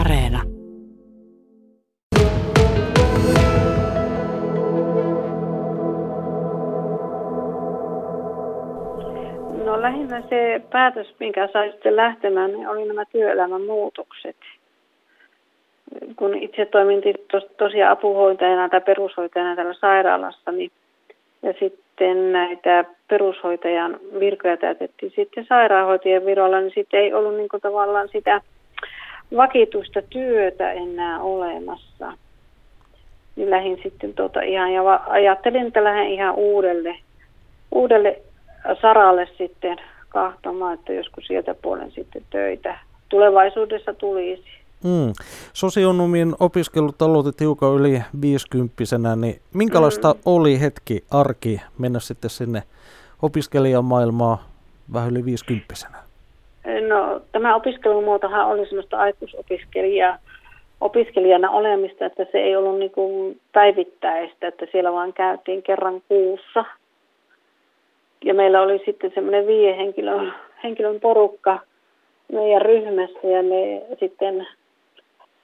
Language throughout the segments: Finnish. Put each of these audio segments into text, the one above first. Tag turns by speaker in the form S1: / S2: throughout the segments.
S1: Areena.
S2: No lähinnä se päätös, minkä sai sitten lähtemään, niin oli nämä työelämän muutokset. Kun itse toimin tos, tosiaan apuhoitajana tai perushoitajana täällä sairaalassa, niin ja sitten näitä perushoitajan virkoja täytettiin sitten sairaanhoitajan virolla, niin sitten ei ollut niin tavallaan sitä vakituista työtä enää olemassa. Niin lähdin sitten tuota ihan ja ajattelin, että lähden ihan uudelle, uudelle saralle sitten kahtomaan, että joskus sieltä puolen sitten töitä tulevaisuudessa tulisi.
S3: Mm. Sosionomin opiskelut aloitit hiukan yli 50 niin minkälaista mm. oli hetki, arki mennä sitten sinne opiskelijamaailmaan vähän yli 50
S2: No tämä opiskelumuotohan oli semmoista aikuisopiskelijaa, opiskelijana olemista, että se ei ollut niin kuin päivittäistä, että siellä vaan käytiin kerran kuussa. Ja meillä oli sitten semmoinen viiden henkilön, henkilön porukka meidän ryhmässä ja me sitten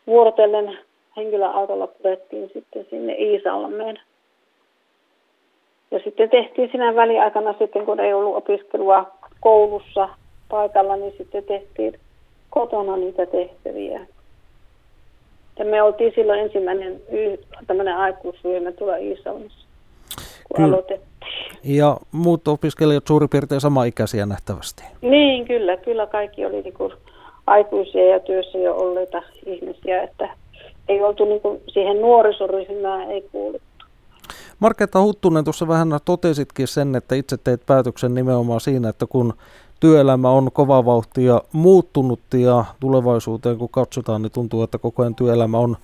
S2: vuorotellen henkilöautolla purettiin sitten sinne Iisalmeen. Ja sitten tehtiin siinä väliaikana sitten, kun ei ollut opiskelua koulussa paikalla, niin sitten tehtiin kotona niitä tehtäviä. Ja me oltiin silloin ensimmäinen tämmöinen aikuisryhmä tuolla Iisalmessa, kun kyllä. aloitettiin.
S3: Ja muut opiskelijat suurin piirtein sama-ikäisiä nähtävästi?
S2: Niin, kyllä. Kyllä kaikki oli niin kuin aikuisia ja työssä jo olleita ihmisiä, että ei oltu niin kuin siihen nuorisoryhmään ei kuuluttu.
S3: Marketta Huttunen, tuossa vähän totesitkin sen, että itse teit päätöksen nimenomaan siinä, että kun työelämä on kova vauhtia muuttunut ja tulevaisuuteen kun katsotaan, niin tuntuu, että koko ajan työelämä on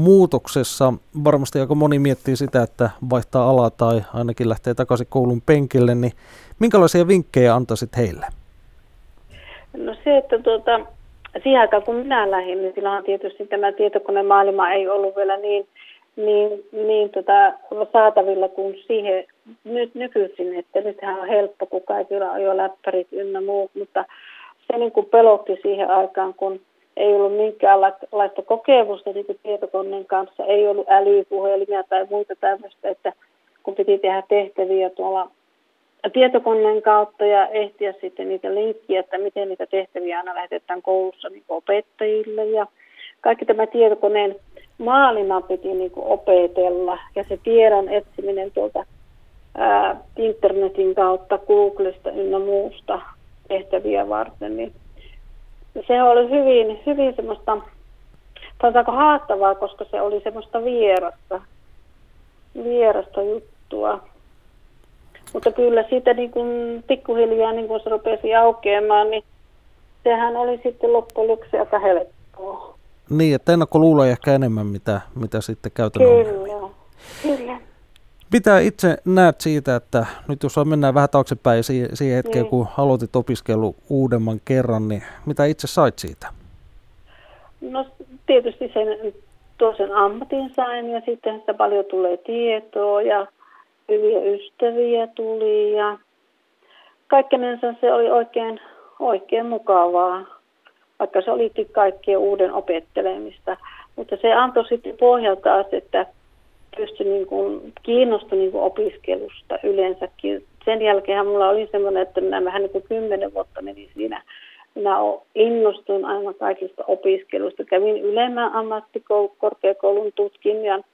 S3: muutoksessa. Varmasti aika moni miettii sitä, että vaihtaa alaa tai ainakin lähtee takaisin koulun penkille, niin minkälaisia vinkkejä antaisit heille?
S2: No se, että tuota, siihen aikaan kun minä lähdin, niin silloin tietysti tämä tietokonemaailma ei ollut vielä niin, niin, niin tota, saatavilla kuin siihen nyt nykyisin, että nythän on helppo, kun kaikilla on jo läppärit ynnä muut, mutta se niin kuin pelotti siihen aikaan, kun ei ollut minkäänlaista kokemusta niin kuin tietokoneen kanssa, ei ollut älypuhelimia tai muita tämmöistä, että kun piti tehdä tehtäviä tuolla tietokoneen kautta ja ehtiä sitten niitä linkkiä, että miten niitä tehtäviä aina lähetetään koulussa niin opettajille ja kaikki tämä tietokoneen maailma piti niin opetella. Ja se tiedon etsiminen tuolta ää, internetin kautta, Googlesta ynnä muusta tehtäviä varten, niin se oli hyvin, hyvin semmoista, sanotaanko haastavaa, koska se oli semmoista vierasta, vierasta juttua. Mutta kyllä siitä niin kuin pikkuhiljaa, niin kun se rupesi aukeamaan, niin sehän oli sitten loppujen lopuksi aika helppoa.
S3: Niin, että ennakkoluuloja ehkä enemmän, mitä, mitä sitten käytännön
S2: Kyllä, kyllä.
S3: Mitä itse näet siitä, että nyt jos mennään vähän taaksepäin siihen, siihen hetkeen, niin. kun aloitit opiskelu uudemman kerran, niin mitä itse sait siitä?
S2: No tietysti sen toisen ammatin sain ja sitten sitä paljon tulee tietoa ja hyviä ystäviä tuli ja kaikkenensa se oli oikein, oikein mukavaa, vaikka se olikin kaikkien uuden opettelemista. Mutta se antoi sitten pohjalta että pystyi niin kuin, kiinnostui niin kuin opiskelusta yleensäkin. Sen jälkeen mulla oli semmoinen, että minä vähän niin kuin kymmenen vuotta meni siinä. Minä innostuin aina kaikista opiskeluista. Kävin ylemmän ammattikorkeakoulun tutkinnon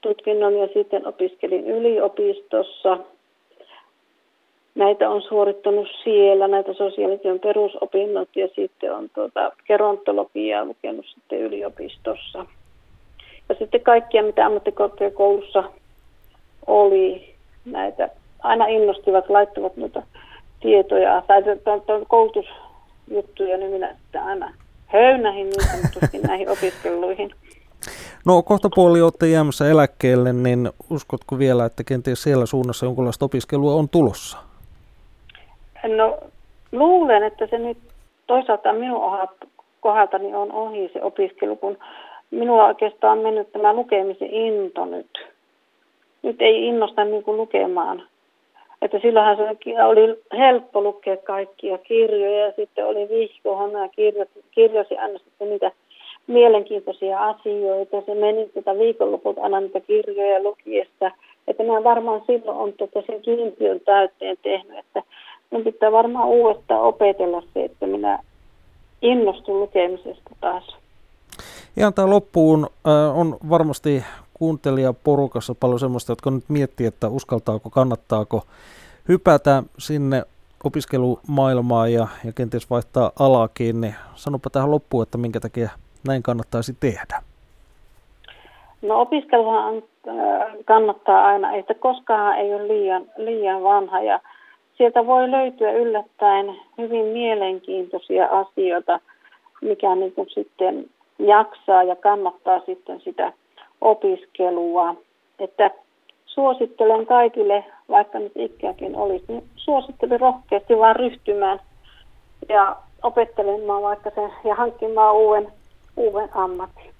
S2: tutkinnon ja sitten opiskelin yliopistossa. Näitä on suorittanut siellä, näitä sosiaalityön perusopinnot ja sitten on tuota, gerontologiaa lukenut sitten yliopistossa. Ja sitten kaikkia, mitä ammattikorkeakoulussa oli, näitä aina innostivat, laittavat noita tietoja tai koulutusjuttuja, niin minä sitten aina höynähin niin näihin opiskeluihin.
S3: No kohta puoli olette jäämässä eläkkeelle, niin uskotko vielä, että kenties siellä suunnassa jonkinlaista opiskelua on tulossa?
S2: No luulen, että se nyt toisaalta minun kohdaltani on ohi se opiskelu, kun minulla oikeastaan on mennyt tämä lukemisen into nyt. Nyt ei innosta niin kuin lukemaan. Että silloinhan se oli helppo lukea kaikkia kirjoja ja sitten oli vihkohona ja kirjosi aina sitten niitä mielenkiintoisia asioita. Se meni tota viikonloput aina niitä kirjoja lukiessa. Että mä varmaan silloin on tota sen kiintiön täyteen tehnyt, että minun pitää varmaan uudestaan opetella se, että minä innostun lukemisesta taas.
S3: Ihan tämä loppuun äh, on varmasti kuuntelijaporukassa paljon sellaista, jotka nyt miettii, että uskaltaako, kannattaako hypätä sinne opiskelumaailmaan ja, ja kenties vaihtaa alaakin, niin sanopa tähän loppuun, että minkä takia näin kannattaisi tehdä.
S2: No opiskeluhan äh, kannattaa aina, että koskaan ei ole liian, liian vanha ja sieltä voi löytyä yllättäen hyvin mielenkiintoisia asioita, mikä niin kuin sitten jaksaa ja kannattaa sitten sitä opiskelua. Että suosittelen kaikille, vaikka nyt ikääkin olisi, niin suosittelen rohkeasti vaan ryhtymään ja opettelemaan vaikka sen ja hankkimaan uuden, uuden ammatin.